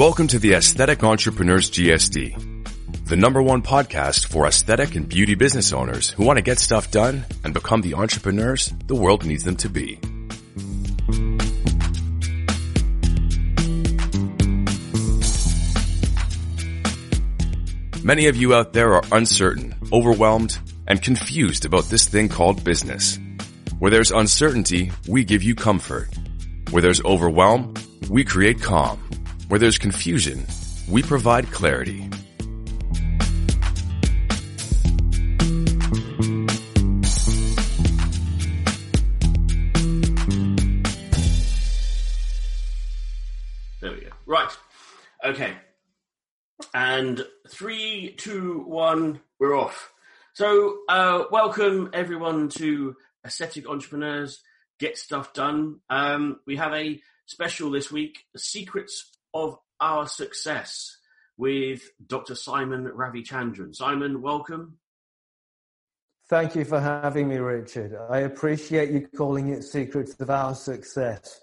Welcome to the Aesthetic Entrepreneurs GSD, the number one podcast for aesthetic and beauty business owners who want to get stuff done and become the entrepreneurs the world needs them to be. Many of you out there are uncertain, overwhelmed, and confused about this thing called business. Where there's uncertainty, we give you comfort. Where there's overwhelm, we create calm. Where there's confusion, we provide clarity. There we go. Right. Okay. And three, two, one, we're off. So, uh, welcome everyone to Aesthetic Entrepreneurs Get Stuff Done. Um, we have a special this week, Secrets of Our Success with Dr. Simon Ravichandran. Simon, welcome. Thank you for having me, Richard. I appreciate you calling it Secrets of Our Success.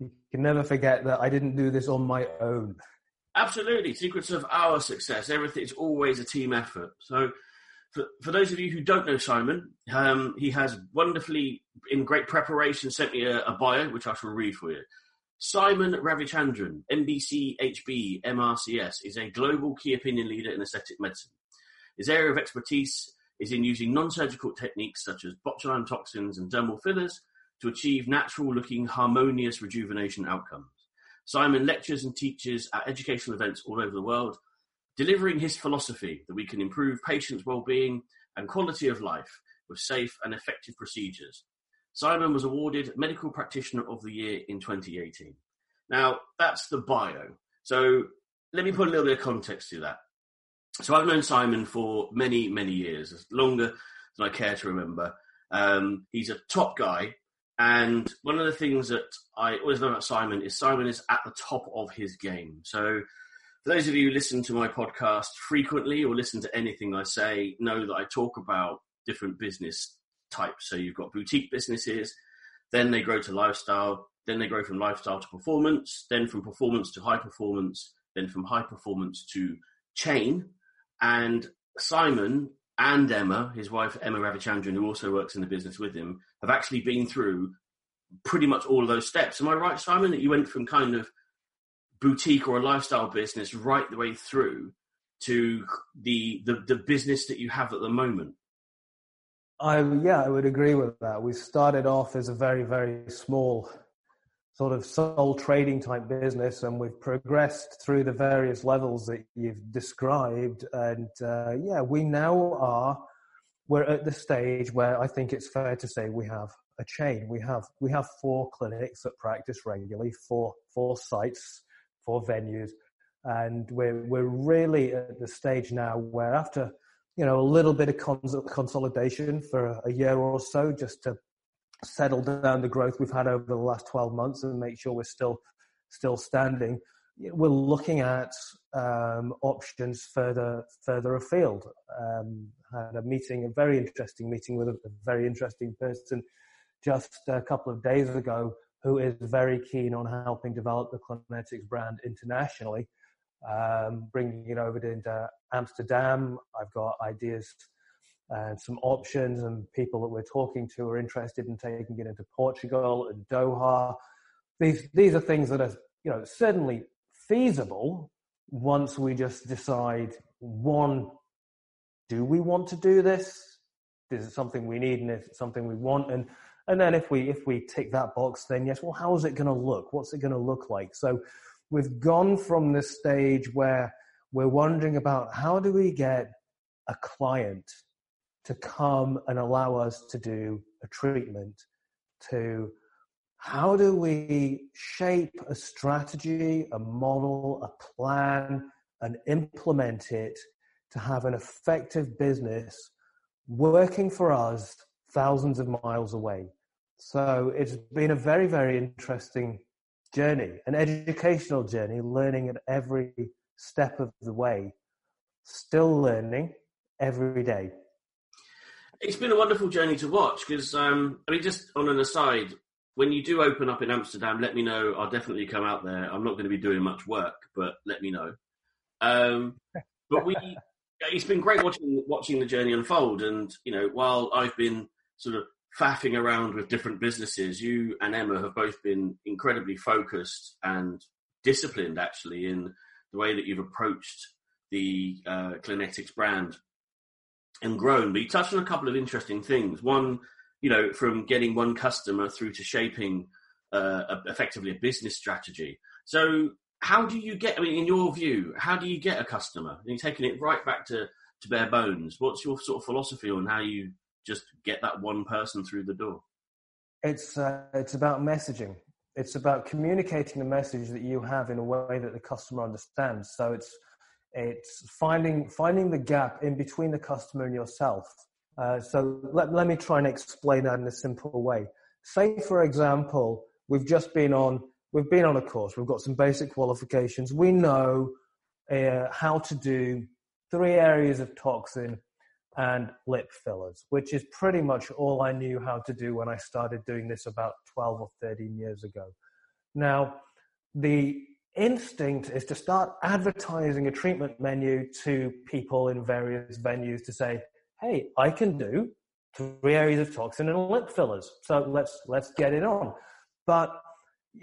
You can never forget that I didn't do this on my own. Absolutely. Secrets of our success. Everything is always a team effort. So, for, for those of you who don't know Simon, um, he has wonderfully, in great preparation, sent me a, a, bio, which I shall read for you. Simon Ravichandran, MBChB, MRCS, is a global key opinion leader in aesthetic medicine. His area of expertise is in using non-surgical techniques such as botulinum toxins and dermal fillers to achieve natural-looking, harmonious rejuvenation outcomes. Simon lectures and teaches at educational events all over the world, delivering his philosophy that we can improve patients' well-being and quality of life with safe and effective procedures. Simon was awarded Medical Practitioner of the Year in 2018. Now, that's the bio. So let me put a little bit of context to that. So I've known Simon for many, many years, longer than I care to remember. Um, he's a top guy. And one of the things that I always know about Simon is Simon is at the top of his game. So for those of you who listen to my podcast frequently or listen to anything I say, know that I talk about different business types. So you've got boutique businesses, then they grow to lifestyle, then they grow from lifestyle to performance, then from performance to high performance, then from high performance to chain. And Simon and Emma, his wife Emma Ravichandran, who also works in the business with him, have actually been through pretty much all of those steps. Am I right, Simon, that you went from kind of boutique or a lifestyle business right the way through to the the, the business that you have at the moment? I yeah, I would agree with that. We started off as a very very small sort of sole trading type business, and we've progressed through the various levels that you've described. And uh, yeah, we now are we're at the stage where I think it's fair to say we have a chain. We have we have four clinics that practice regularly, four four sites, four venues, and we're we're really at the stage now where after you know, a little bit of cons- consolidation for a year or so just to settle down the growth we've had over the last 12 months and make sure we're still still standing. We're looking at um, options further further afield. Um, had a meeting, a very interesting meeting with a, a very interesting person just a couple of days ago who is very keen on helping develop the Clinetix brand internationally um, bringing it over into Amsterdam. I've got ideas and some options, and people that we're talking to are interested in taking it into Portugal and Doha. These these are things that are you know certainly feasible once we just decide one, do we want to do this? Is it something we need, and is it something we want? And and then if we if we tick that box, then yes, well, how is it going to look? What's it going to look like? So we've gone from this stage where we're wondering about how do we get a client to come and allow us to do a treatment to how do we shape a strategy, a model, a plan, and implement it to have an effective business working for us thousands of miles away? So it's been a very, very interesting journey, an educational journey, learning at every step of the way, still learning every day. It's been a wonderful journey to watch because, um, I mean, just on an aside, when you do open up in Amsterdam, let me know. I'll definitely come out there. I'm not going to be doing much work, but let me know. Um, but we, it's been great watching watching the journey unfold. And you know, while I've been sort of faffing around with different businesses, you and Emma have both been incredibly focused and disciplined, actually, in the way that you've approached the uh, Clinetix brand and grown. But you touched on a couple of interesting things. One, you know, from getting one customer through to shaping uh, a, effectively a business strategy. So, how do you get? I mean, in your view, how do you get a customer? And you're taking it right back to to bare bones. What's your sort of philosophy on how you just get that one person through the door? It's uh, it's about messaging. It's about communicating the message that you have in a way that the customer understands. So it's it's finding finding the gap in between the customer and yourself. Uh, so let, let me try and explain that in a simple way. Say, for example, we've just been on we've been on a course. We've got some basic qualifications. We know uh, how to do three areas of toxin and lip fillers, which is pretty much all I knew how to do when I started doing this about 12 or 13 years ago. Now, the instinct is to start advertising a treatment menu to people in various venues to say, hey, I can do three areas of toxin and lip fillers. So let's, let's get it on. But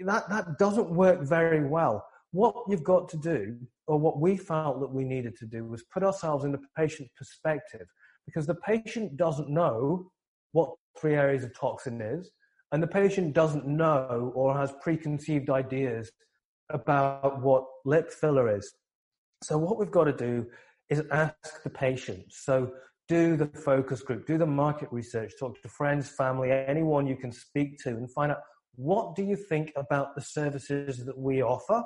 that, that doesn't work very well. What you've got to do, or what we felt that we needed to do, was put ourselves in the patient's perspective because the patient doesn't know what three areas of toxin is, and the patient doesn't know or has preconceived ideas about what lip filler is. So, what we've got to do is ask the patient. So, do the focus group, do the market research, talk to friends, family, anyone you can speak to, and find out what do you think about the services that we offer,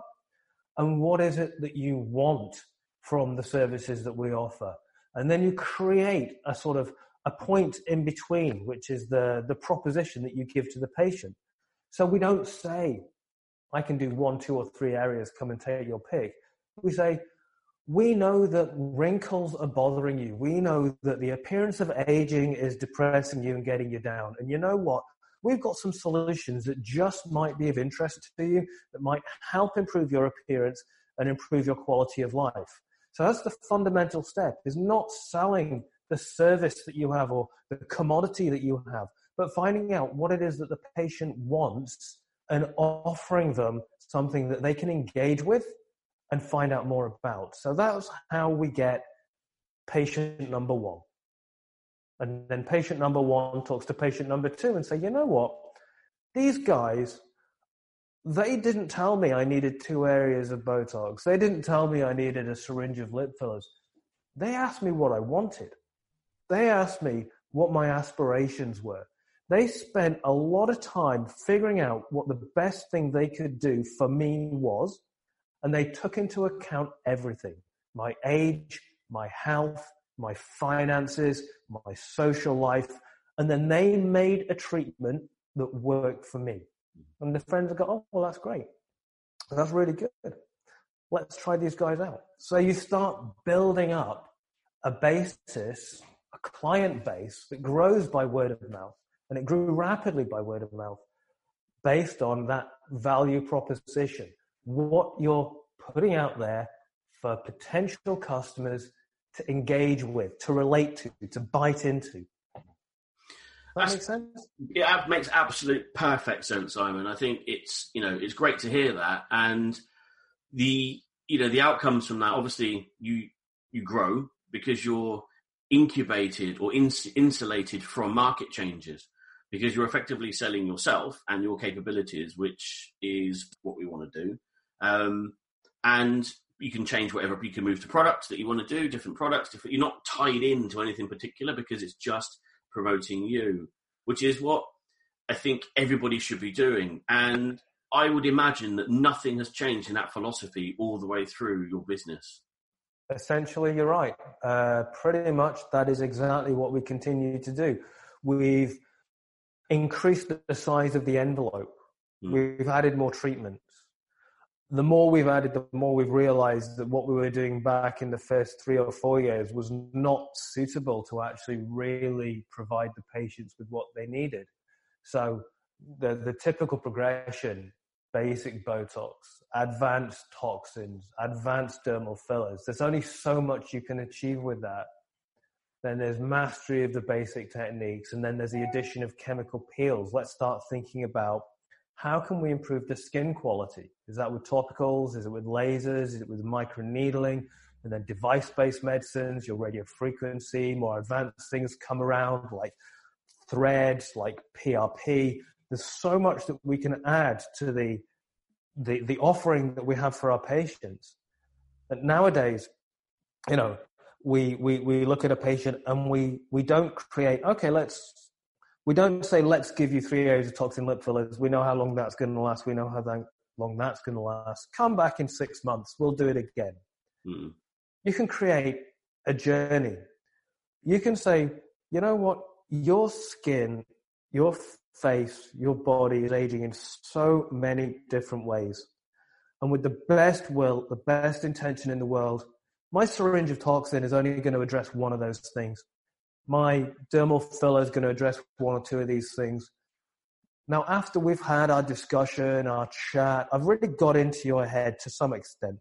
and what is it that you want from the services that we offer. And then you create a sort of a point in between, which is the, the proposition that you give to the patient. So we don't say, I can do one, two, or three areas, come and take your pick. We say, we know that wrinkles are bothering you. We know that the appearance of aging is depressing you and getting you down. And you know what? We've got some solutions that just might be of interest to you, that might help improve your appearance and improve your quality of life. So that's the fundamental step is not selling the service that you have or the commodity that you have, but finding out what it is that the patient wants and offering them something that they can engage with and find out more about. So that's how we get patient number one. And then patient number one talks to patient number two and say, you know what? These guys they didn't tell me I needed two areas of Botox. They didn't tell me I needed a syringe of lip fillers. They asked me what I wanted. They asked me what my aspirations were. They spent a lot of time figuring out what the best thing they could do for me was, and they took into account everything my age, my health, my finances, my social life, and then they made a treatment that worked for me. And the friends go, oh, well, that's great. That's really good. Let's try these guys out. So you start building up a basis, a client base that grows by word of mouth. And it grew rapidly by word of mouth based on that value proposition. What you're putting out there for potential customers to engage with, to relate to, to bite into. That makes sense. It makes absolute perfect sense, Simon. I think it's you know it's great to hear that, and the you know the outcomes from that. Obviously, you you grow because you're incubated or ins- insulated from market changes because you're effectively selling yourself and your capabilities, which is what we want to do. Um, and you can change whatever you can move to products that you want to do, different products. Different, you're not tied into anything particular because it's just promoting you, which is what I think everybody should be doing. And I would imagine that nothing has changed in that philosophy all the way through your business. Essentially, you're right. Uh, pretty much that is exactly what we continue to do. We've increased the size of the envelope. Mm. We've added more treatment the more we've added, the more we've realized that what we were doing back in the first three or four years was not suitable to actually really provide the patients with what they needed. So the, the typical progression basic Botox, advanced toxins, advanced dermal fillers. There's only so much you can achieve with that. Then there's mastery of the basic techniques, and then there's the addition of chemical peels. Let's start thinking about how can we improve the skin quality? Is that with topicals? Is it with lasers? Is it with microneedling? And then device-based medicines, your radio frequency, more advanced things come around like threads, like PRP. There's so much that we can add to the, the, the offering that we have for our patients. And nowadays, you know, we, we, we look at a patient and we, we don't create, okay, let's we don't say, let's give you three hours of toxin lip fillers. We know how long that's going to last. We know how long that's going to last. Come back in six months. We'll do it again. Mm. You can create a journey. You can say, you know what? Your skin, your face, your body is aging in so many different ways. And with the best will, the best intention in the world, my syringe of toxin is only going to address one of those things my dermal filler is going to address one or two of these things. Now, after we've had our discussion, our chat, I've really got into your head to some extent.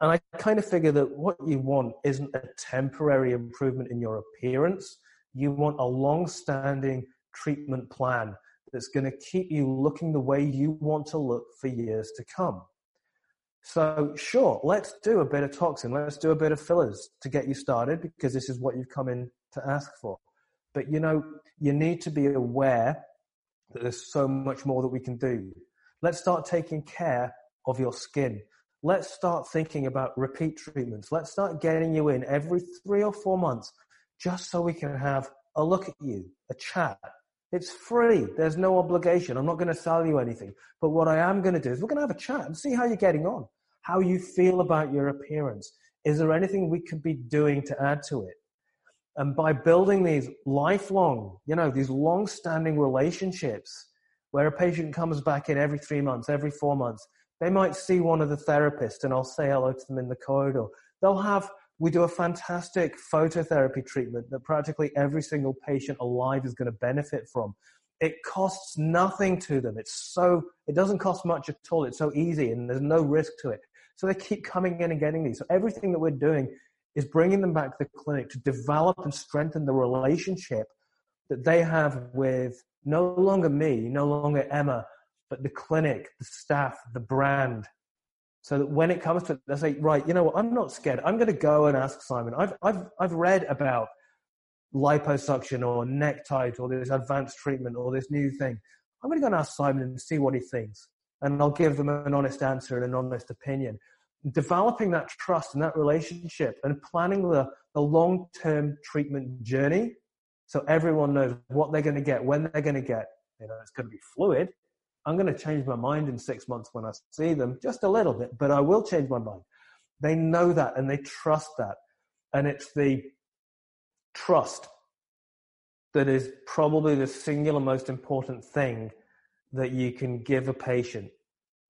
And I kind of figure that what you want isn't a temporary improvement in your appearance. You want a long standing treatment plan that's going to keep you looking the way you want to look for years to come. So, sure, let's do a bit of toxin. Let's do a bit of fillers to get you started because this is what you've come in to ask for. But you know, you need to be aware that there's so much more that we can do. Let's start taking care of your skin. Let's start thinking about repeat treatments. Let's start getting you in every three or four months just so we can have a look at you, a chat. It's free. There's no obligation. I'm not going to sell you anything. But what I am going to do is we're going to have a chat and see how you're getting on, how you feel about your appearance. Is there anything we could be doing to add to it? And by building these lifelong, you know, these long standing relationships where a patient comes back in every three months, every four months, they might see one of the therapists and I'll say hello to them in the corridor. They'll have, we do a fantastic phototherapy treatment that practically every single patient alive is going to benefit from. It costs nothing to them. It's so, it doesn't cost much at all. It's so easy and there's no risk to it. So they keep coming in and getting these. So everything that we're doing is bringing them back to the clinic to develop and strengthen the relationship that they have with no longer me, no longer Emma, but the clinic, the staff, the brand. So that when it comes to it, they say, right, you know what, I'm not scared. I'm going to go and ask Simon. I've, I've, I've read about liposuction or NeckTite or this advanced treatment or this new thing. I'm going to go and ask Simon and see what he thinks. And I'll give them an honest answer and an honest opinion developing that trust and that relationship and planning the, the long term treatment journey so everyone knows what they're going to get, when they're going to get. You know, it's going to be fluid. I'm going to change my mind in six months when I see them, just a little bit, but I will change my mind. They know that and they trust that. And it's the trust that is probably the singular most important thing that you can give a patient.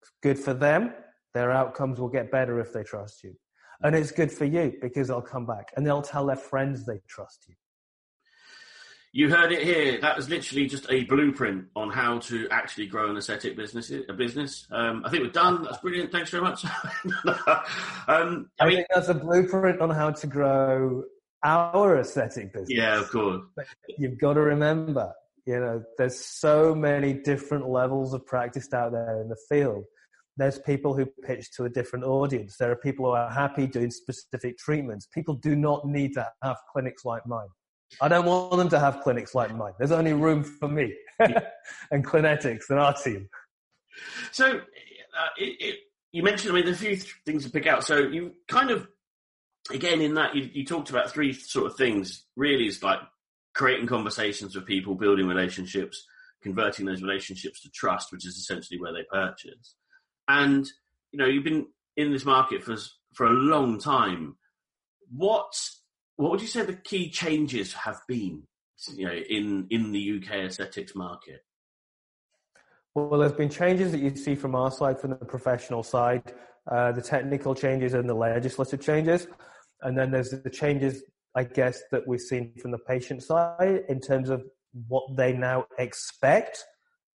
It's good for them their outcomes will get better if they trust you. And it's good for you because they'll come back and they'll tell their friends they trust you. You heard it here. That was literally just a blueprint on how to actually grow an aesthetic business. A business. Um, I think we're done. That's brilliant. Thanks very much. um, I, I mean, think that's a blueprint on how to grow our aesthetic business. Yeah, of course. But you've got to remember, you know, there's so many different levels of practice out there in the field there's people who pitch to a different audience. There are people who are happy doing specific treatments. People do not need to have clinics like mine. I don't want them to have clinics like mine. There's only room for me and Clinetix and our team. So, uh, it, it, you mentioned, I mean, there's a few th- things to pick out. So, you kind of, again, in that, you, you talked about three sort of things. Really, is like creating conversations with people, building relationships, converting those relationships to trust, which is essentially where they purchase. And you know, you've been in this market for for a long time. What what would you say the key changes have been? You know, in in the UK aesthetics market. Well, there's been changes that you see from our side, from the professional side, uh, the technical changes and the legislative changes, and then there's the changes, I guess, that we've seen from the patient side in terms of what they now expect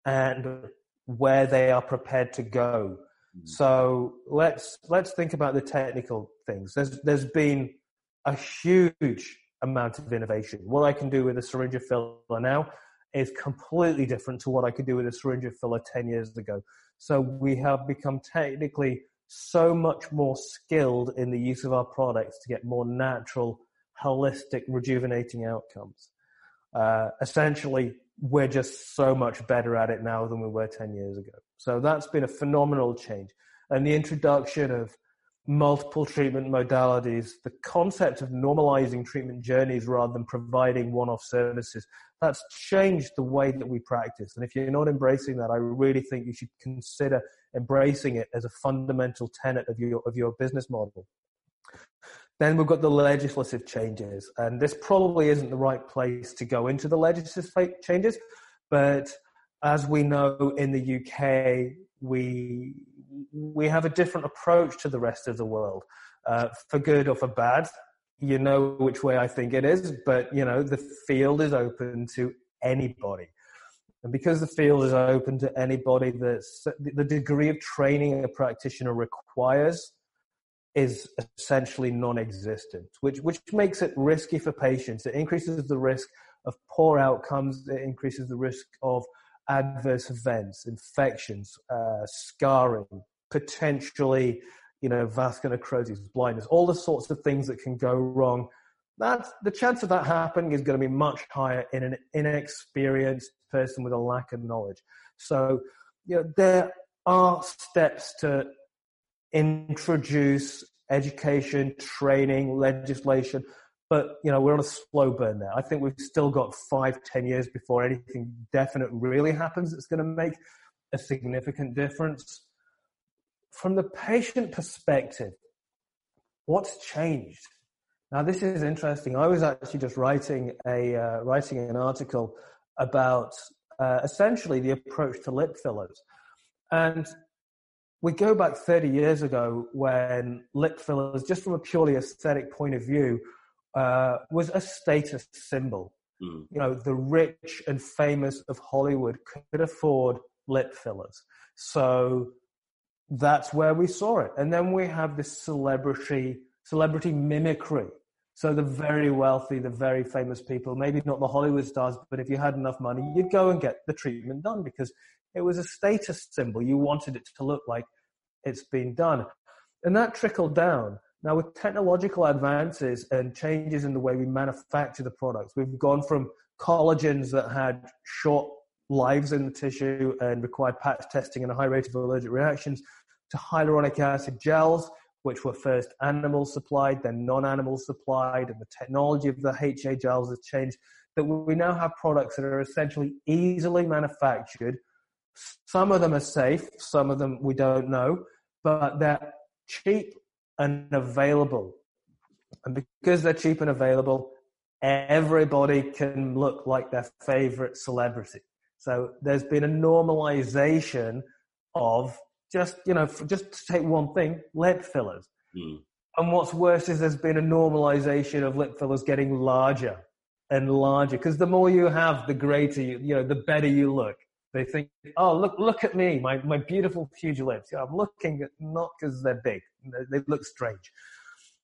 and where they are prepared to go. Mm. So let's let's think about the technical things. There's there's been a huge amount of innovation. What I can do with a syringe filler now is completely different to what I could do with a syringe filler 10 years ago. So we have become technically so much more skilled in the use of our products to get more natural, holistic, rejuvenating outcomes. Uh, essentially, we're just so much better at it now than we were 10 years ago. So that's been a phenomenal change. And the introduction of multiple treatment modalities, the concept of normalizing treatment journeys rather than providing one off services, that's changed the way that we practice. And if you're not embracing that, I really think you should consider embracing it as a fundamental tenet of your, of your business model. Then we've got the legislative changes, and this probably isn't the right place to go into the legislative changes, but as we know in the UK, we we have a different approach to the rest of the world, uh, for good or for bad. You know which way I think it is, but you know the field is open to anybody. And because the field is open to anybody, that's, the degree of training a practitioner requires is essentially non-existent, which, which makes it risky for patients. It increases the risk of poor outcomes. It increases the risk of adverse events, infections, uh, scarring, potentially, you know, vascular necrosis, blindness, all the sorts of things that can go wrong. That's the chance of that happening is going to be much higher in an inexperienced person with a lack of knowledge. So, you know, there are steps to introduce education, training, legislation, but you know we're on a slow burn there. I think we've still got five, ten years before anything definite really happens that's going to make a significant difference. From the patient perspective, what's changed? Now this is interesting. I was actually just writing a uh, writing an article about uh, essentially the approach to lip fillers, and we go back 30 years ago when lip fillers, just from a purely aesthetic point of view, uh, was a status symbol. Mm. You know, the rich and famous of Hollywood could afford lip fillers. So that's where we saw it. And then we have this celebrity, celebrity mimicry. So the very wealthy, the very famous people, maybe not the Hollywood stars, but if you had enough money, you'd go and get the treatment done because it was a status symbol. You wanted it to look like it's been done. And that trickled down. Now, with technological advances and changes in the way we manufacture the products, we've gone from collagens that had short lives in the tissue and required patch testing and a high rate of allergic reactions to hyaluronic acid gels, which were first animal supplied, then non animal supplied, and the technology of the HA gels has changed. That we now have products that are essentially easily manufactured. Some of them are safe, some of them we don't know, but they're cheap and available. And because they're cheap and available, everybody can look like their favorite celebrity. So there's been a normalization of just, you know, just to take one thing, lip fillers. Mm. And what's worse is there's been a normalization of lip fillers getting larger and larger because the more you have, the greater you, you know, the better you look. They think, oh, look, look at me, my, my beautiful huge lips. I'm looking at, not because they're big, they, they look strange.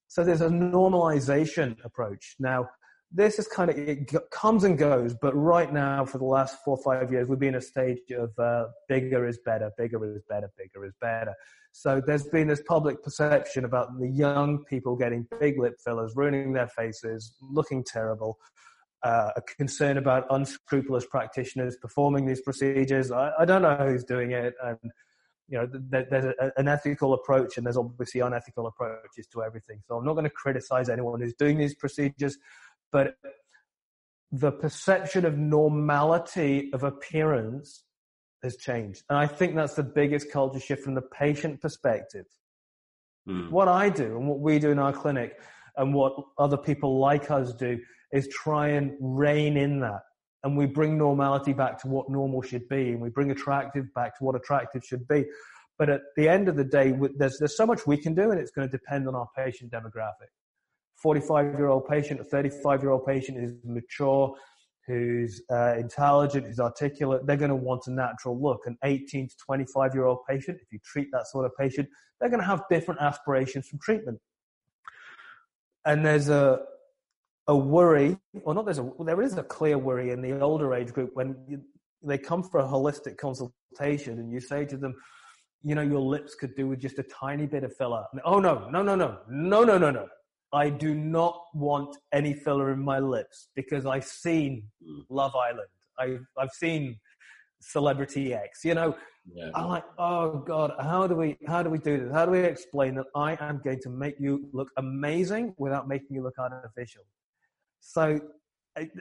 So there's a normalization approach. Now, this is kind of, it comes and goes, but right now, for the last four or five years, we've been in a stage of uh, bigger is better, bigger is better, bigger is better. So there's been this public perception about the young people getting big lip fillers, ruining their faces, looking terrible uh, a concern about unscrupulous practitioners performing these procedures. I, I don't know who's doing it, and you know, th- there's a, an ethical approach, and there's obviously unethical approaches to everything. So I'm not going to criticize anyone who's doing these procedures, but the perception of normality of appearance has changed, and I think that's the biggest culture shift from the patient perspective. Mm. What I do and what we do in our clinic, and what other people like us do is try and rein in that. And we bring normality back to what normal should be, and we bring attractive back to what attractive should be. But at the end of the day, there's, there's so much we can do, and it's going to depend on our patient demographic. 45 year old patient, a 35 year old patient is mature, who's uh, intelligent, who's articulate, they're going to want a natural look. An 18 to 25 year old patient, if you treat that sort of patient, they're going to have different aspirations from treatment. And there's a a worry, or not there's a there is a clear worry in the older age group when you, they come for a holistic consultation and you say to them, you know, your lips could do with just a tiny bit of filler. And, oh no, no, no, no, no, no, no, no. I do not want any filler in my lips because I've seen mm. Love Island. I've, I've seen Celebrity X. You know, yeah. I'm like, oh God, how do we how do we do this? How do we explain that I am going to make you look amazing without making you look artificial? So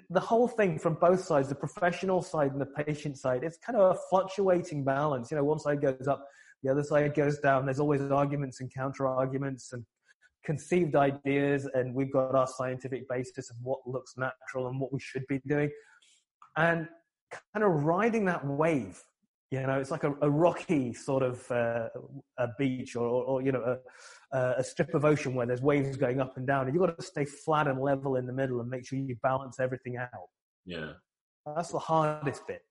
the whole thing from both sides, the professional side and the patient side, it's kind of a fluctuating balance. You know, one side goes up, the other side goes down. There's always arguments and counter arguments and conceived ideas, and we've got our scientific basis of what looks natural and what we should be doing. And kind of riding that wave you know, it's like a, a rocky sort of uh, a beach or, or, you know, a, Uh, a, strip of ocean where there's waves going up and down. And you've got to stay flat and level in the middle and make sure you balance everything out. Yeah. That's the hardest bit.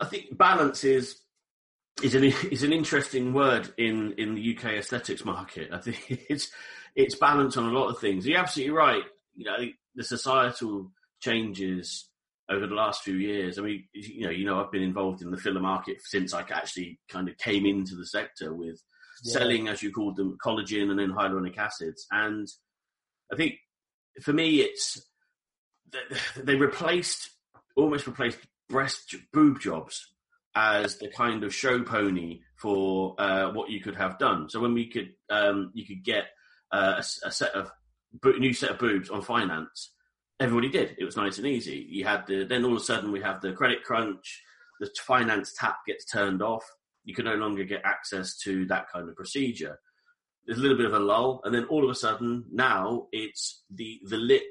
I think balance is is an is an interesting word in in the UK aesthetics market. I think it's it's balance on a lot of things. You're absolutely right. You know, the societal changes over the last few years. I mean, you know, you know, I've been involved in the filler market since I actually kind of came into the sector with yeah. selling, as you called them, collagen and then hyaluronic acids. And I think for me, it's they replaced almost replaced breast boob jobs as the kind of show pony for uh, what you could have done. So when we could, um, you could get uh, a, a, set of new set of boobs on finance everybody did. It was nice and easy. You had the then all of a sudden we have the credit crunch, the finance tap gets turned off. You can no longer get access to that kind of procedure. There's a little bit of a lull, and then all of a sudden now it's the the lip,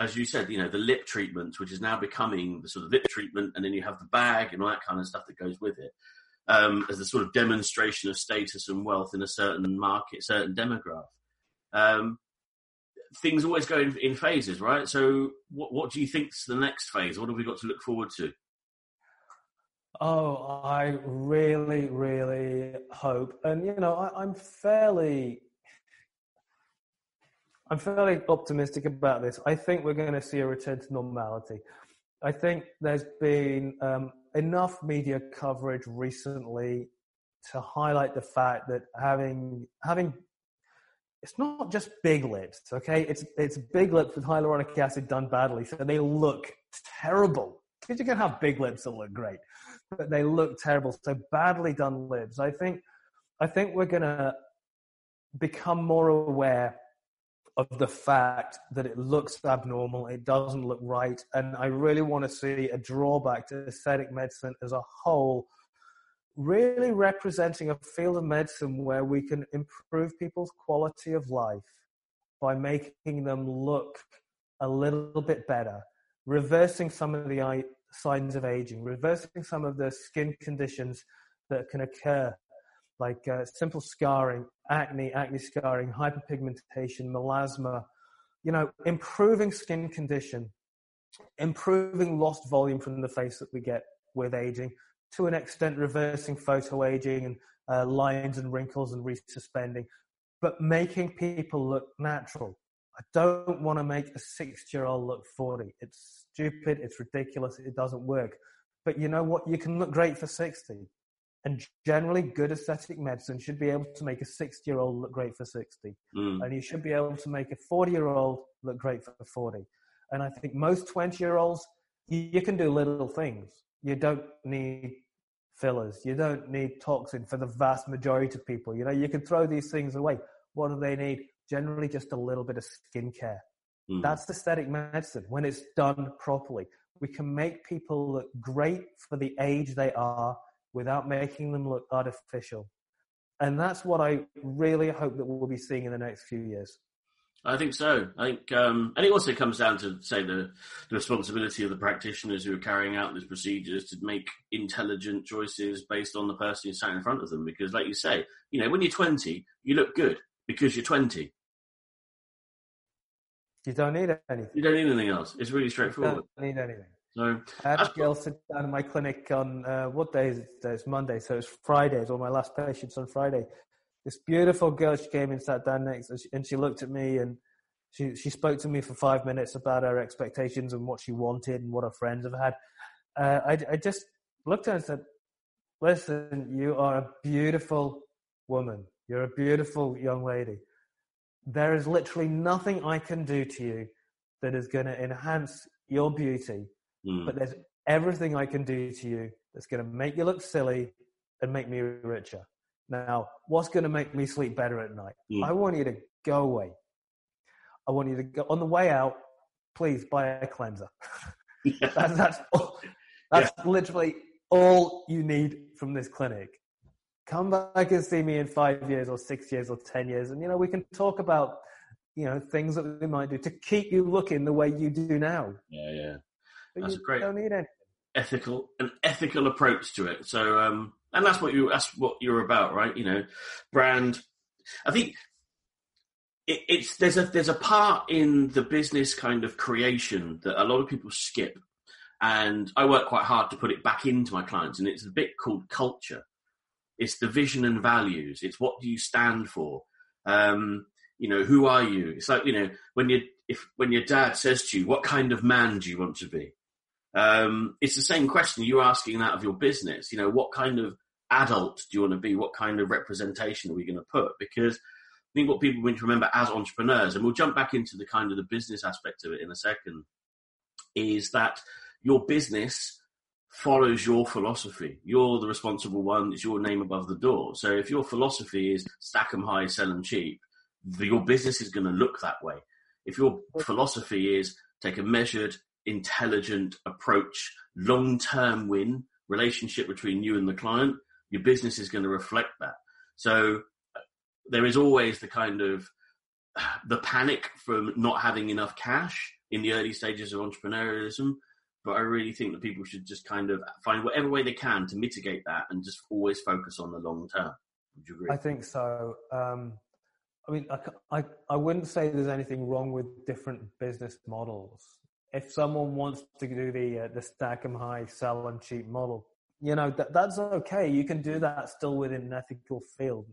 as you said, you know, the lip treatment, which is now becoming the sort of lip treatment, and then you have the bag and all that kind of stuff that goes with it. Um, as a sort of demonstration of status and wealth in a certain market, certain demographic. Um, things always go in, in phases, right? So, what what do you think's the next phase? What have we got to look forward to? Oh, I really, really hope, and you know, I, I'm fairly, I'm fairly optimistic about this. I think we're going to see a return to normality. I think there's been um, enough media coverage recently to highlight the fact that having having it's not just big lips, okay? It's it's big lips with hyaluronic acid done badly, so they look terrible. Because you can have big lips that look great, but they look terrible. So badly done lips. I think I think we're gonna become more aware of the fact that it looks abnormal, it doesn't look right, and I really want to see a drawback to aesthetic medicine as a whole really representing a field of medicine where we can improve people's quality of life by making them look a little bit better, reversing some of the signs of aging, reversing some of the skin conditions that can occur, like uh, simple scarring, acne, acne scarring, hyperpigmentation, melasma, you know, improving skin condition, improving lost volume from the face that we get with aging, to an extent reversing photo aging and uh, lines and wrinkles and resuspending, but making people look natural. I don't want to make a 60 year old look 40. It's stupid, it's ridiculous, it doesn't work. But you know what? You can look great for 60. And generally, good aesthetic medicine should be able to make a 60 year old look great for 60. Mm. And you should be able to make a 40 year old look great for 40. And I think most 20 year olds, you can do little things. You don't need fillers. You don't need toxin for the vast majority of people. You know, you can throw these things away. What do they need? Generally, just a little bit of skincare. Mm. That's aesthetic medicine when it's done properly. We can make people look great for the age they are without making them look artificial. And that's what I really hope that we'll be seeing in the next few years. I think so. I think, um, and it also comes down to say the, the, responsibility of the practitioners who are carrying out these procedures to make intelligent choices based on the person who's sat in front of them. Because, like you say, you know, when you're 20, you look good because you're 20. You don't need anything. You don't need anything else. It's really straightforward. You don't need anything. So I had a girl sit down in my clinic on uh, what day is it? It's Monday, so it's Friday. It's all my last patients on Friday. This beautiful girl, she came and sat down next, and she, and she looked at me and she she spoke to me for five minutes about her expectations and what she wanted and what her friends have had. Uh, I I just looked at her and said, "Listen, you are a beautiful woman. You're a beautiful young lady. There is literally nothing I can do to you that is going to enhance your beauty." mm, but there's everything I can do to you that's going to make you look silly and make me richer. Now, what's going to make me sleep better at night? Mm. I want you to go away. I want you to go on the way out. Please buy a cleanser. that's that's, all, that's literally all you need from this clinic. Come back and see me in five years or six years or ten years, and you know we can talk about you know things that we might do to keep you looking the way you do now. yeah, yeah. But That's great. don't need ethical an ethical approach to it. So um and that's what you that's what you're about, right? You know, brand I think it, it's there's a there's a part in the business kind of creation that a lot of people skip. And I work quite hard to put it back into my clients and it's a bit called culture. It's the vision and values. It's what do you stand for? Um, you know, who are you? It's like, you know, when you if when your dad says to you, what kind of man do you want to be? um, it's the same question you're asking that of your business. You know, what kind of adult do you want to be? What kind of representation are we going to put? Because I think what people need to remember as entrepreneurs, and we'll jump back into the kind of the business aspect of it in a second, is that your business follows your philosophy. You're the responsible one. It's your name above the door. So if your philosophy is stack 'em high, sell 'em cheap, the, your business is going to look that way. If your philosophy is take a measured, intelligent approach, long-term win relationship between you and the client, your business is going to reflect that. So uh, there is always the kind of the panic from not having enough cash in the early stages of entrepreneurialism. But I really think that people should just kind of find whatever way they can to mitigate that and just always focus on the long term. Would you agree? I think so. Um, I mean, I I wouldn't say there's anything wrong with different business models. If someone wants to do the uh, the stack 'em high, sell 'em cheap model, you know that that's okay. You can do that still within an ethical field.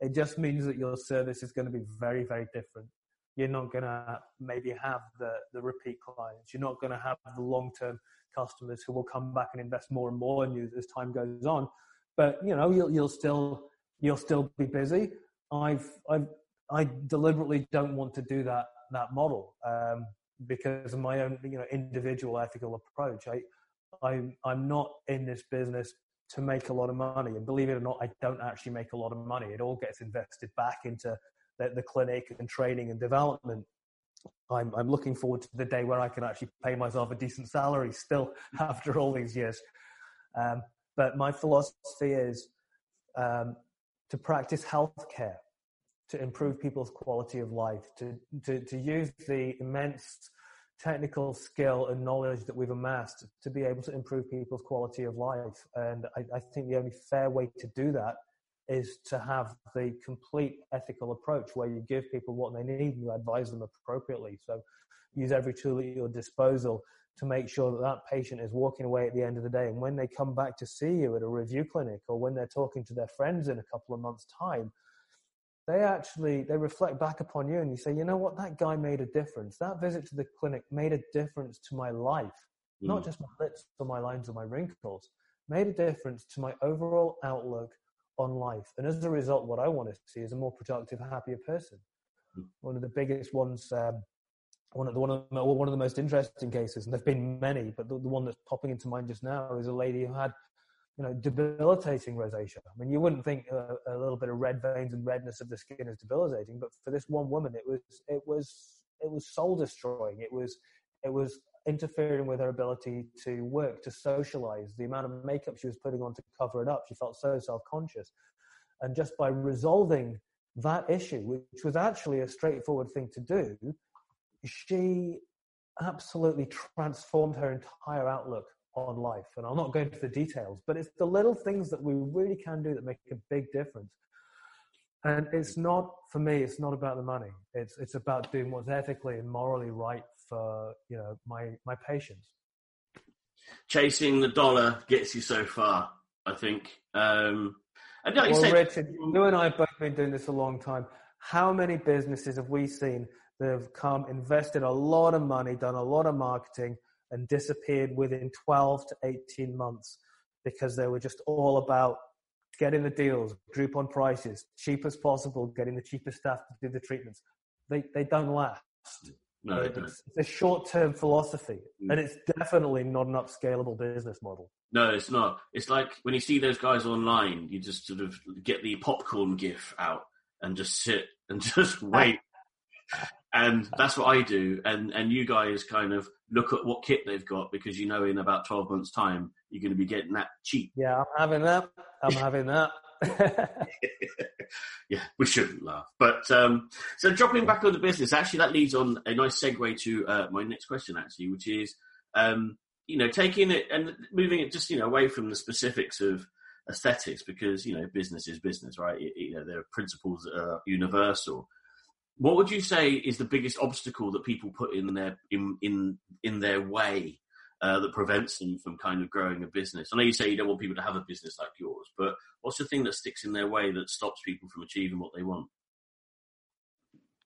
It just means that your service is going to be very, very different. You're not going to maybe have the, the repeat clients. You're not going to have the long term customers who will come back and invest more and more in you as time goes on. But you know, you'll you'll still you'll still be busy. I've I've I deliberately don't want to do that that model um, because of my own you know individual ethical approach. I I'm I'm not in this business to make a lot of money, and believe it or not, I don't actually make a lot of money. It all gets invested back into the, the clinic and training and development. I'm I'm looking forward to the day where I can actually pay myself a decent salary still after all these years. Um, but my philosophy is um, to practice healthcare to improve people's quality of life, to, to, to use the immense technical skill and knowledge that we've amassed to be able to improve people's quality of life. And I, I think the only fair way to do that is to have the complete ethical approach where you give people what they need and you advise them appropriately. So use every tool at your disposal to make sure that that patient is walking away at the end of the day. And when they come back to see you at a review clinic or when they're talking to their friends in a couple of months' time, they actually they reflect back upon you and you say, you know what, that guy made a difference. That visit to the clinic made a difference to my life, Mm. not just my lips or my lines or my wrinkles, made a difference to my overall outlook on life. And as a result, what I want to see is a more productive, happier person. Mm. One of the biggest ones, um, one of the one of the, one of the most interesting cases, and there've been many, but the, the one that's popping into mind just now is a lady who had you know, debilitating rosacea. I mean, you wouldn't think a, a, little bit of red veins and redness of the skin is debilitating, but for this one woman, it was it was it was soul destroying. It was it was interfering with her ability to work, to socialize. The amount of makeup she was putting on to cover it up, she felt so self conscious. And just by resolving that issue, which was actually a straightforward thing to do, she absolutely transformed her entire outlook on life. And I'll not go into the details, but it's the little things that we really can do that make a big difference. And it's not for me. It's not about the money. It's it's about doing what's ethically and morally right you know my my patients. Chasing the dollar gets you so far. I think. Um, and like well, you say, Richard, you and I have both been doing this a long time. How many businesses have we seen that have come, invested a lot of money, done a lot of marketing, and disappeared within 12 to 18 months because they were just all about getting the deals, Groupon prices, cheap as possible, getting the cheapest staff to do the treatments. They, they don't last. No, it's, don't. it's a short term philosophy, Mm. and it's definitely not an upscalable business model. No, it's not. It's like when you see those guys online, you just sort of get the popcorn gif out and just sit and just wait. and that's what I do. And and you guys kind of look at what kit they've got because you know in about twelve months' time you're going to be getting that cheap. Yeah, I'm having that. I'm having that. yeah, we shouldn't laugh. But um, so dropping back on the business, actually, that leads on a nice segue to uh, my next question, actually, which is, um, you know, taking it and moving it just you know away from the specifics of aesthetics because you know business is business, right? It, you know, there are principles that are universal. What would you say is the biggest obstacle that people put in their in in in their way uh, that prevents them from kind of growing a business? I know you say you don't want people to have a business like yours, but what's the thing that sticks in their way that stops people from achieving what they want?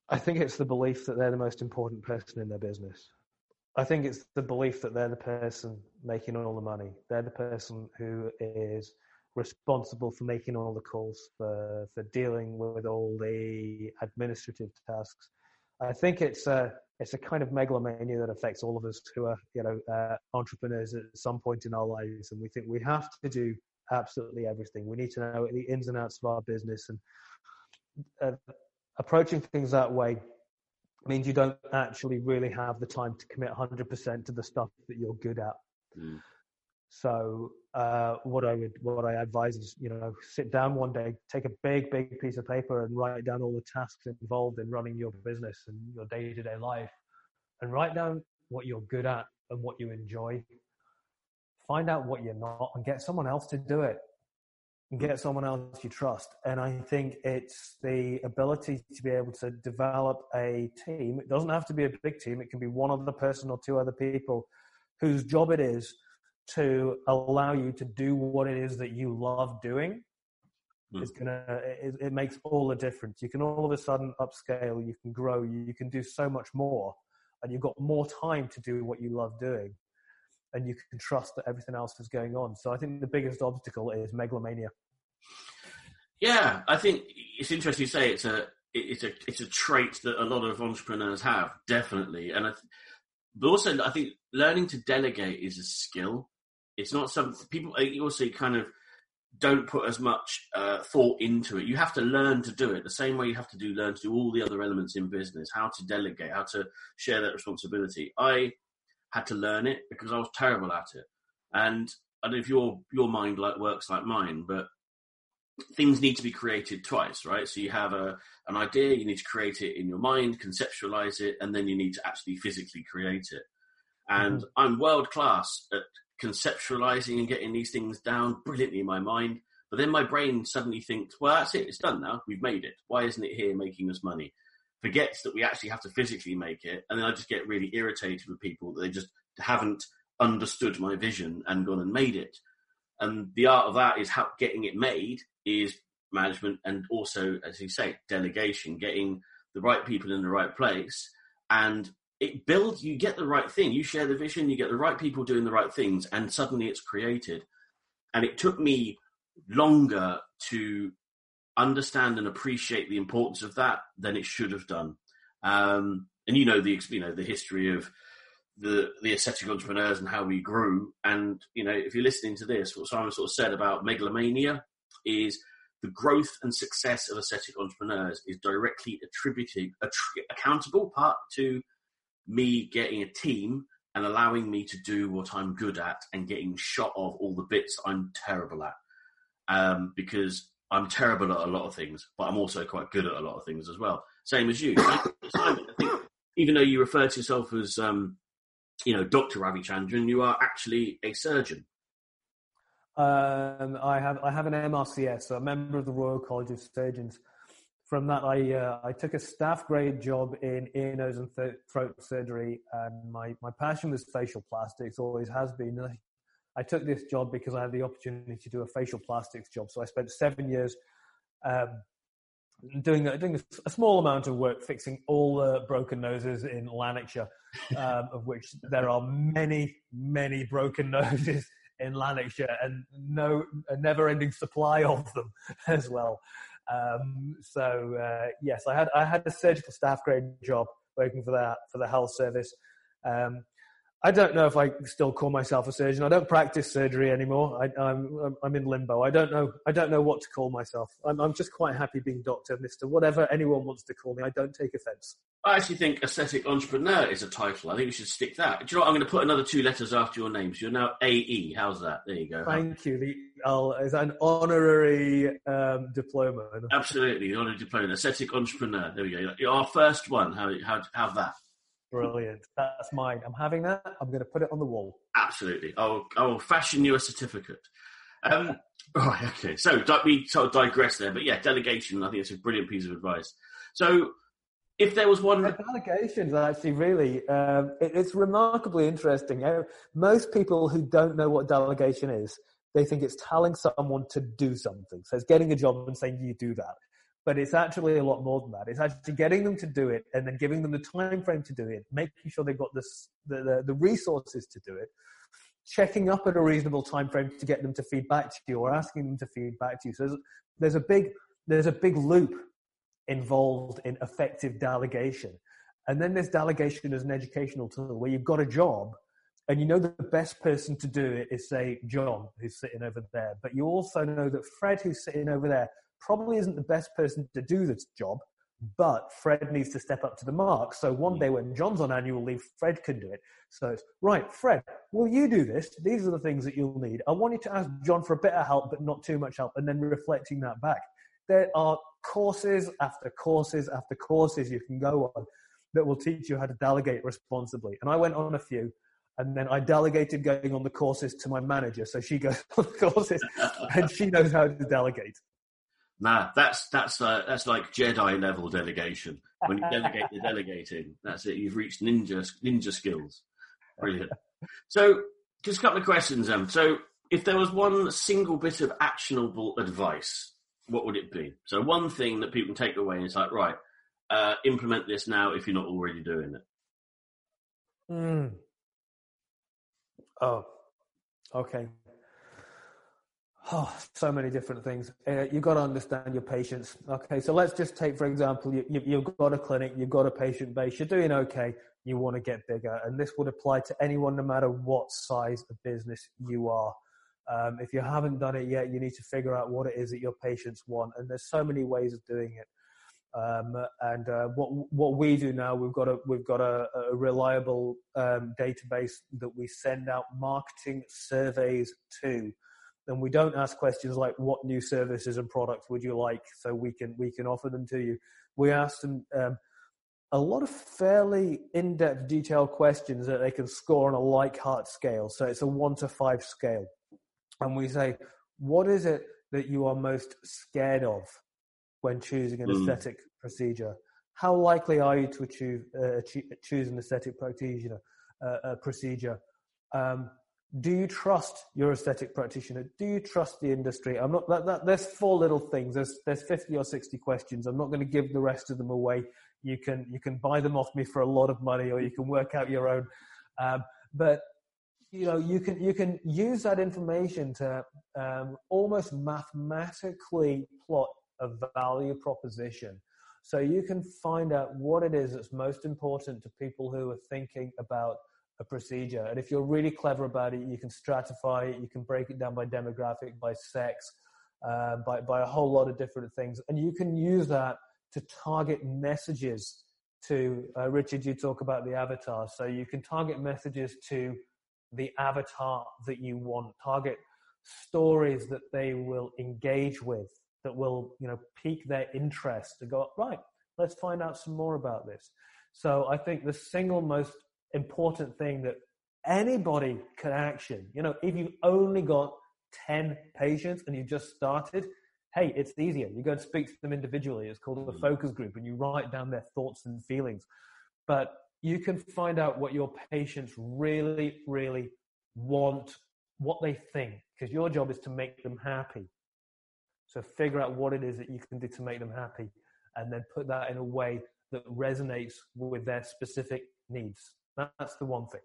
I think it's the belief that they're the most important person in their business. I think it's the belief that they're the person making all the money. They're the person who is responsible for making all the calls, for, for dealing with all the administrative tasks. I think it's a it's a kind of megalomania that affects all of us who are you know uh, entrepreneurs at some point in our lives, and we think we have to do absolutely everything. We need to know the ins and outs of our business, and uh, approaching things that way means you don't actually really have the time to commit 100% to the stuff that you're good at. Mm. So uh, what I would what I advise is you know sit down one day, take a big big piece of paper and write down all the tasks involved in running your business and your day to day life, and write down what you're good at and what you enjoy. Find out what you're not and get someone else to do it. And get someone else you trust. And I think it's the ability to be able to develop a team. It doesn't have to be a big team. It can be one other person or two other people whose job it is to allow you to do what it is that you love doing Mm. it's gonna it, it makes all the difference you can all of a sudden upscale you can grow you, you can do so much more and you've got more time to do what you love doing and you can trust that everything else is going on so i think the biggest obstacle is megalomania Yeah, I think it's interesting you say it's a it's a it's a trait that a lot of entrepreneurs have, definitely. And I, th- but also I think learning to delegate is a skill. It's not something people uh, also kind of don't put as much uh, thought into it. You have to learn to do it the same way you have to do learn to do all the other elements in business. How to delegate, how to share that responsibility. I had to learn it because I was terrible at it. And I don't know if your your mind like works like mine, but things need to be created twice, right? So you have a an idea, you need to create it in your mind, conceptualize it, and then you need to actually physically create it. And mm-hmm. I'm world class at conceptualizing and getting these things down brilliantly in my mind. But then my brain suddenly thinks, well, that's it, it's done now. We've made it. Why isn't it here making us money? Forgets that we actually have to physically make it. And then I just get really irritated with people that they just haven't understood my vision and gone and made it. And the art of that is how getting it made is management and also, as you say, delegation, getting the right people in the right place and it builds you get the right thing you share the vision you get the right people doing the right things and suddenly it's created and it took me longer to understand and appreciate the importance of that than it should have done um, and you know the you know the history of the the aesthetic entrepreneurs and how we grew and you know if you're listening to this what simon sort of said about megalomania is the growth and success of aesthetic entrepreneurs is directly attributed attri- accountable part to me getting a team and allowing me to do what I'm good at and getting shot of all the bits I'm terrible at. Um, because I'm terrible at a lot of things, but I'm also quite good at a lot of things as well. Same as you, Simon. I think even though you refer to yourself as, um, you know, Dr. Ravichandran, you are actually a surgeon. Um, I have I have an MRCS, so a member of the Royal College of Surgeons, from that, I uh, I took a staff grade job in ear, nose, and th- throat surgery, and my my passion was facial plastics, always has been. I took this job because I had the opportunity to do a facial plastics job. So I spent seven years um, doing a, doing a small amount of work fixing all the broken noses in Lanarkshire, um, of which there are many, many broken noses in Lanarkshire, and no a never-ending supply of them as well. Um, so uh, yes, I had I had a surgical staff grade job working for that for the health service. Um, I don't know if I still call myself a surgeon. I don't practice surgery anymore. I, am I'm in limbo. I don't know. I don't know what to call myself. I'm, I'm just quite happy being Doctor, Mister, whatever anyone wants to call me. I don't take offence. I actually think aesthetic entrepreneur is a title. I think we should stick that. Do you know what? I'm going to put another two letters after your name. So you're now AE. How's that? There you go. Thank you. The, I'll, is an honorary um, diploma? Absolutely, honorary diploma. Aesthetic entrepreneur. There we go. Our first one. How how have that? Brilliant. That's mine. I'm having that. I'm going to put it on the wall. Absolutely. I'll, I'll fashion you a certificate. Um, right, okay. So we sort of digress there, but yeah, delegation. I think it's a brilliant piece of advice. So if there was one delegation is actually really um, it, it's remarkably interesting most people who don't know what delegation is they think it's telling someone to do something so it's getting a job and saying you do that but it's actually a lot more than that. It's actually getting them to do it and then giving them the time frame to do it, making sure they've got this, the, the, the resources to do it, checking up at a reasonable time frame to get them to feed back to you or asking them to feed back to you. So there's, there's a big there's a big loop involved in effective delegation. And then there's delegation as an educational tool where you've got a job and you know the best person to do it is say John who's sitting over there, but you also know that Fred who's sitting over there probably isn't the best person to do this job, but Fred needs to step up to the mark. So one mm. day when John's on annual leave, Fred can do it. So it's right, Fred, will you do this? These are the things that you'll need. I want you to ask John for a bit of help, but not too much help, and then reflecting that back. There are courses after courses after courses you can go on that will teach you how to delegate responsibly. And I went on a few, and then I delegated going on the courses to my manager. So she goes on the courses and she knows how to delegate. Nah, that's that's uh, that's like Jedi level delegation. When you delegate the delegating, that's it. You've reached ninja ninja skills. Brilliant. So, just a couple of questions. Um, so, if there was one single bit of actionable advice, what would it be? So, one thing that people take away is like, right, uh, implement this now if you're not already doing it. Mm. Oh, okay. Oh, so many different things. Uh, you've got to understand your patients. Okay, so let's just take, for example, you, you, you've got a clinic, you've got a patient base, you're doing okay, you want to get bigger. And this would apply to anyone, no matter what size of business you are. Um, if you haven't done it yet, you need to figure out what it is that your patients want. And there's so many ways of doing it. Um, and uh, what what we do now, we've got a we've got a, a reliable um, database that we send out marketing surveys to and we don't ask questions like what new services and products would you like so we can we can offer them to you? We ask them um, a lot of fairly in-depth detailed questions that they can score on a Likert scale. So it's a one to five scale. And we say what is it that you are most scared of when choosing an mm. aesthetic procedure? How likely are you to achieve, uh, choose an aesthetic procedure uh, procedure? Um, do you trust your aesthetic practitioner? Do you trust the industry? I'm not that, that there's four little things. There's there's 50 or 60 questions. I'm not going to give the rest of them away. You can you can buy them off me for a lot of money, or you can work out your own. Um, but you know you can you can use that information to um, almost mathematically plot a value proposition. So you can find out what it is that's most important to people who are thinking about a procedure. And if you're really clever about it, you can stratify it, you can break it down by demographic, by sex, uh, by, by a whole lot of different things. And you can use that to target messages to, uh, Richard, you talk about the avatar. So you can target messages to the avatar that you want, target stories that they will engage with, that will, you know, pique their interest to go, right, let's find out some more about this. So I think the single most important thing that anybody can action. You know, if you've only got 10 patients and you just started, hey, it's easier. You go and speak to them individually. It's called a Mm. focus group, and you write down their thoughts and feelings. But you can find out what your patients really, really want, what they think, because your job is to make them happy. So figure out what it is that you can do to make them happy, and then put that in a way that resonates with their specific needs. That's the one thing.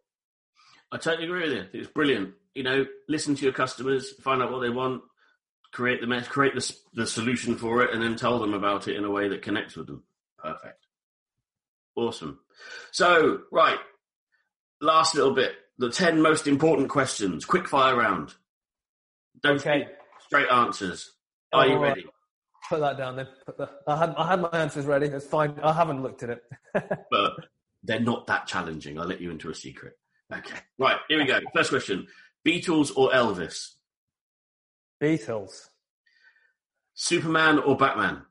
I totally agree with you. It's brilliant. You know, listen to your customers, find out what they want, create the mess, create the, the solution for it, and then tell them about it in a way that connects with them. Perfect. Awesome. So, right, last little bit. The 10 most important questions. Quick fire round. Don't Okay. straight answers. Oh, Are you ready? Put that down then. Put the, I had I had my answers ready. It's fine. I haven't looked at it. But they're not that challenging. I'll let you into a secret. Okay. Right, here we go. First question Beatles or Elvis? Beatles, Superman or Batman?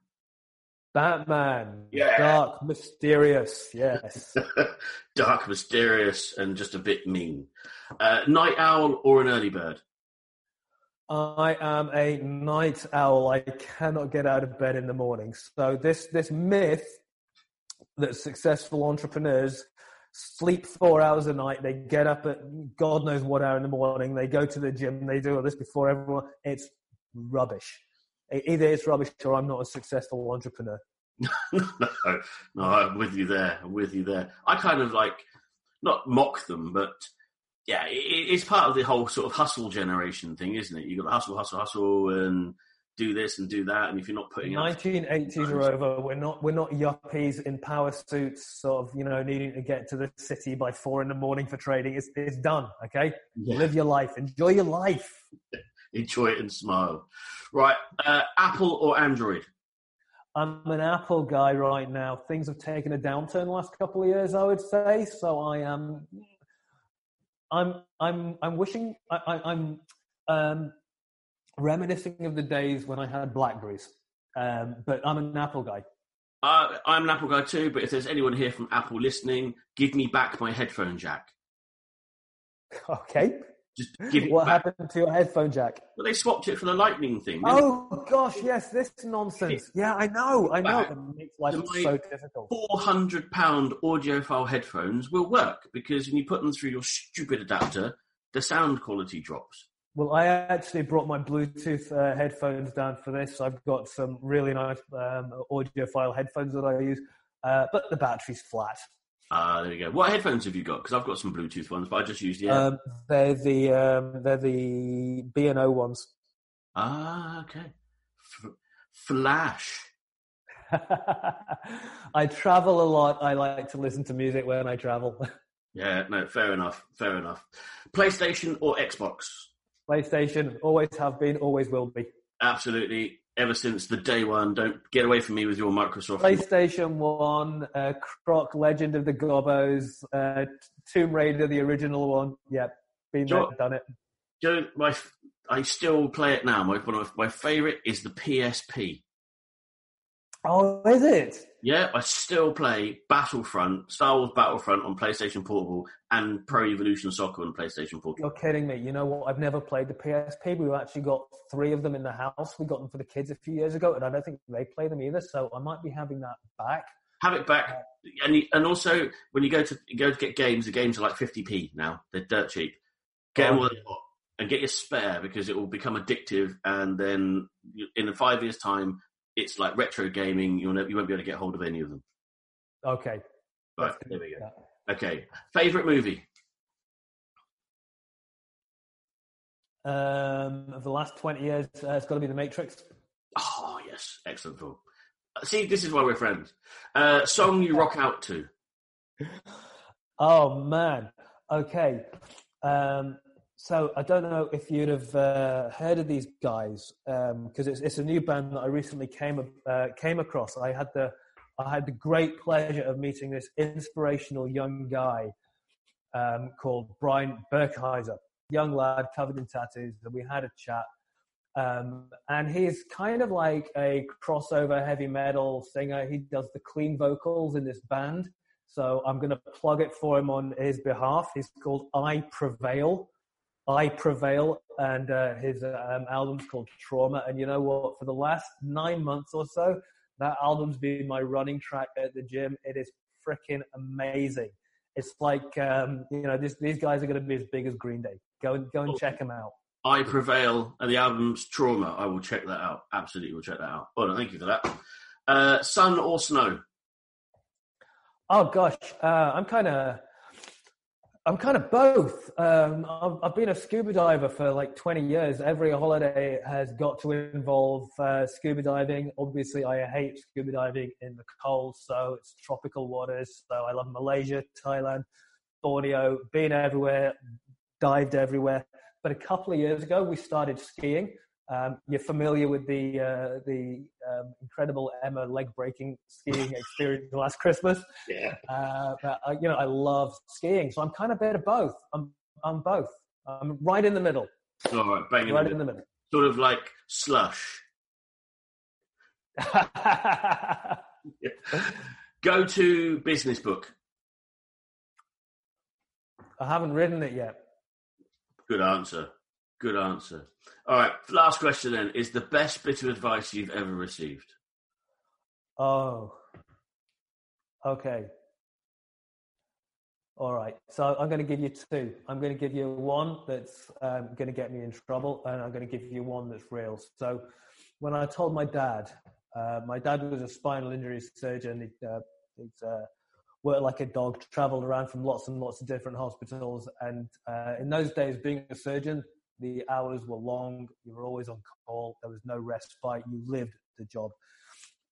Batman, Yeah. dark, mysterious. Yes. Dark, mysterious, and just a bit mean. Uh, night owl or an early bird? I am a night owl. I cannot get out of bed in the morning. So this this myth that successful entrepreneurs sleep four hours a night, they get up at God knows what hour in the morning, they go to the gym, they do all this before everyone. It's rubbish. Either it's rubbish or I'm not a successful entrepreneur. no, no, I'm with you there. I'm with you there. I kind of like not mock them, but yeah, it, it's part of the whole sort of hustle generation thing, isn't it? You've got to hustle, hustle, hustle, and do this and do that. And if you're not putting 1980s are over. We're not we're not yuppies in power suits, sort of you know needing to get to the city by four in the morning for trading. It's it's done. Okay, Yeah. live your life, enjoy your life. enjoy it and smile. Right, uh, Apple or Android? I'm an Apple guy right now. Things have taken a downturn the last couple of years, I would say. So I am, I'm, I'm, I'm wishing, I, I, I'm um, reminiscing of the days when I had Blackberries. Um, but I'm an Apple guy. Uh, I'm an Apple guy too, but if there's anyone here from Apple listening, give me back my headphone jack. Okay. Just give What back. happened to your headphone jack? Well, they swapped it for the lightning thing. Oh gosh, yes, this nonsense. Yeah, I know, I know. It makes life my- so difficult. four hundred pound audiophile headphones will work because when you put them through your stupid adapter, the sound quality drops. Well, I actually brought my Bluetooth uh, headphones down for this. I've got some really nice um, audiophile headphones that I use, uh, but the battery's flat. Ah, there you go. What headphones have you got? Because I've got some Bluetooth ones, but I just used the. Um, they're the um, they're the B and O ones. ah, okay. F- Flash. I travel a lot. I like to listen to music when I travel. Yeah, no, fair enough. Fair enough. PlayStation or Xbox? PlayStation always have been, always will be. Absolutely. Ever since the day one, don't get away from me with your Microsoft. PlayStation One, uh, Croc Legend of the Gobbos, uh, Tomb Raider, the original one. Yep, been there, done it. My, I still play it now. My one of my favourite is the PSP. Oh, is it? Yeah, I still play Battlefront, Star Wars Battlefront on PlayStation Portable and Pro Evolution Soccer on PlayStation Portable. You're kidding me. You know what? I've never played the PSP. We've actually got three of them in the house. We got them for the kids a few years ago, and I don't think they play them either. So I might be having that back. Have it back, uh, and you, and also when you go to you go to get games, the games are like 50p now. They're dirt cheap. Get them while hot, and get your spare because it will become addictive. And then in five years' time, it's like retro gaming. You'll never, you won't be able to get hold of any of them. Okay. Right, there we go. Yeah. Okay, favorite movie. Um, of the last 20 years, uh, it's got to be The Matrix. Oh yes, excellent film. See, this is why we're friends. Uh, song you rock out to. Oh, man. Okay. Um, so I don't know if you'd have uh, heard of these guys because it's, it's a new band that I recently came uh, came across. I had the I had the great pleasure of meeting this inspirational young guy um, called Brian Burkheiser, young lad covered in tattoos, and we had a chat. Um, and he's kind of like a crossover heavy metal singer. He does the clean vocals in this band. So I'm going to plug it for him on his behalf. He's called I Prevail. I Prevail, and uh, his um, album's called Trauma. And you know what? For the last nine months or so, that album's been my running track at the gym. It is freaking amazing. It's like um, you know this, these guys are going to be as big as Green Day. Go and go and check them out. I Prevail and the album's Trauma. I will check that out. Absolutely, will check that out. Oh, thank you for that. Uh, sun or snow? Oh gosh, uh, I'm kind of I'm kind of both. Um, I've, I've, been a scuba diver for like 20 years. Every holiday has got to involve uh, scuba diving. Obviously, I hate scuba diving in the cold, so it's tropical waters. So I love Malaysia, Thailand, Borneo, been everywhere, dived everywhere. But a couple of years ago, we started skiing. Um, you're familiar with the uh, the um, incredible Emma leg breaking skiing experience last Christmas. Yeah. Uh, but, uh, you know, I love skiing, so I'm kind of a bit of both. I'm I'm both. I'm right in the middle. All right, bang in right the in the middle. Sort of like slush. Go to business book. I haven't written it yet. Good answer. Good answer. All right, last question then. Is the best bit of advice you've ever received? Oh, okay. All right. So I'm going to give you two. I'm going to give you one that's um, going to get me in trouble, and I'm going to give you one that's real. So when I told my dad, uh, my dad was a spinal injury surgeon. He'd, uh, he'd uh, worked like a dog, traveled around from lots and lots of different hospitals. And uh, in those days, being a surgeon, the hours were long. You were always on call. There was no respite. You lived the job.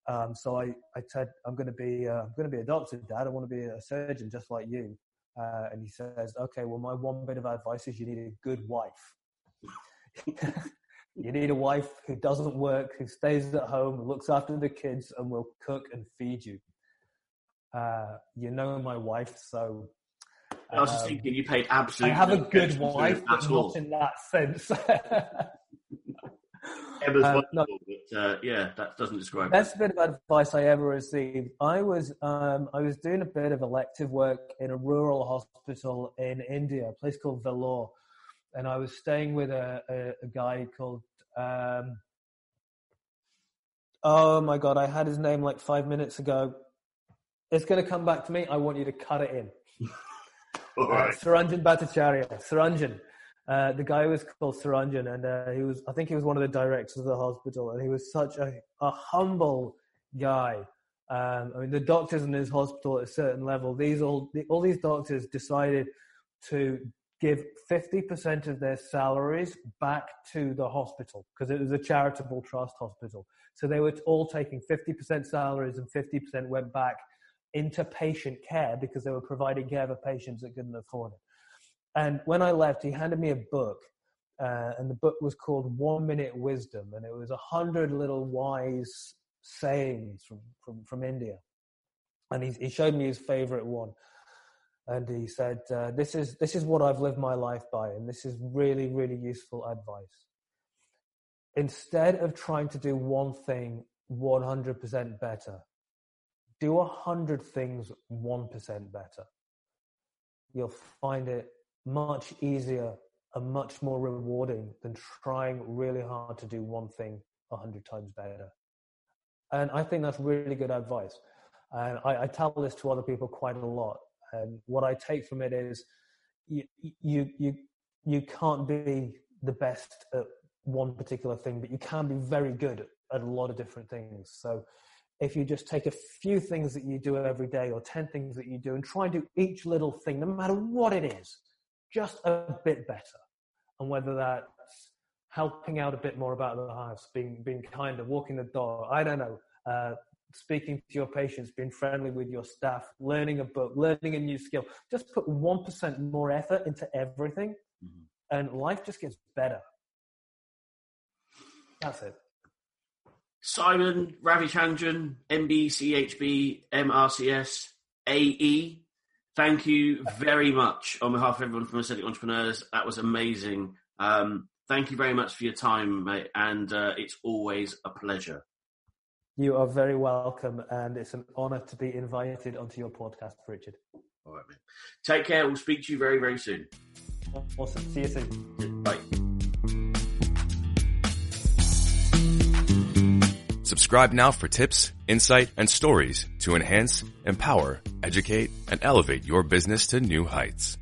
Um, so I, I said, I'm going to be, uh, I'm going to be a doctor, Dad. I want to be a surgeon just like you. Uh, and he says, okay, well, my one bit of advice is you need a good wife. you need a wife who doesn't work, who stays at home, looks after the kids, and will cook and feed you. Uh, you know my wife, so I was just um, thinking you paid absolutely. I have a good wife, but not in that sense. Emma's uh, no, but uh, yeah, that doesn't describe. That's a bit of advice I ever received. I was um, I was doing a bit of elective work in a rural hospital in India, a place called Vellore, and I was staying with a, a, a guy called. Um, oh my god, I had his name like five minutes ago. It's going to come back to me. I want you to cut it in. Uh, right. Suranjan Bhattacharji. Suranjan. Uh, the guy was called Suranjan, and uh, he was, I think he was one of the directors of the hospital, and he was such a, a humble guy. Um, I mean, the doctors in his hospital at a certain level, these all, all these doctors decided to give 50% of their salaries back to the hospital because it was a charitable trust hospital. So they were all taking 50% salaries and 50% went back into patient care because they were providing care for patients that couldn't afford it. And when I left, he handed me a book, uh, and the book was called One Minute Wisdom, and it was a hundred little wise sayings from, from, from India. And he, he showed me his favorite one. And he said, uh, this, is, this is what I've lived my life by, and this is really, really useful advice. Instead of trying to do one thing 100% better, do a hundred things 1% better. You'll find it much easier and much more rewarding than trying really hard to do one thing a hundred times better. And I think that's really good advice. And I, I, tell this to other people quite a lot. And what I take from it is you, you, you, you can't be the best at one particular thing, but you can be very good at a lot of different things. So if you just take a few things that you do every day or 10 things that you do and try and do each little thing, no matter what it is, just a bit better. And whether that's helping out a bit more about the house, being, being kinder, walking the dog, I don't know, uh, speaking to your patients, being friendly with your staff, learning a book, learning a new skill, just put 1% more effort into everything mm-hmm. and life just gets better. That's it. Simon Ravichandran, MBChB, MRCS, AE. Thank you very much on behalf of everyone from Aesthetic Entrepreneurs. That was amazing. Um, thank you very much for your time, mate, and uh, it's always a pleasure. You are very welcome, and it's an honour to be invited onto your podcast, Richard. All right, mate. Take care. We'll speak to you very, very soon. Awesome. See you soon. Bye. Subscribe now for tips, insight, and stories to enhance, empower, educate, and elevate your business to new heights.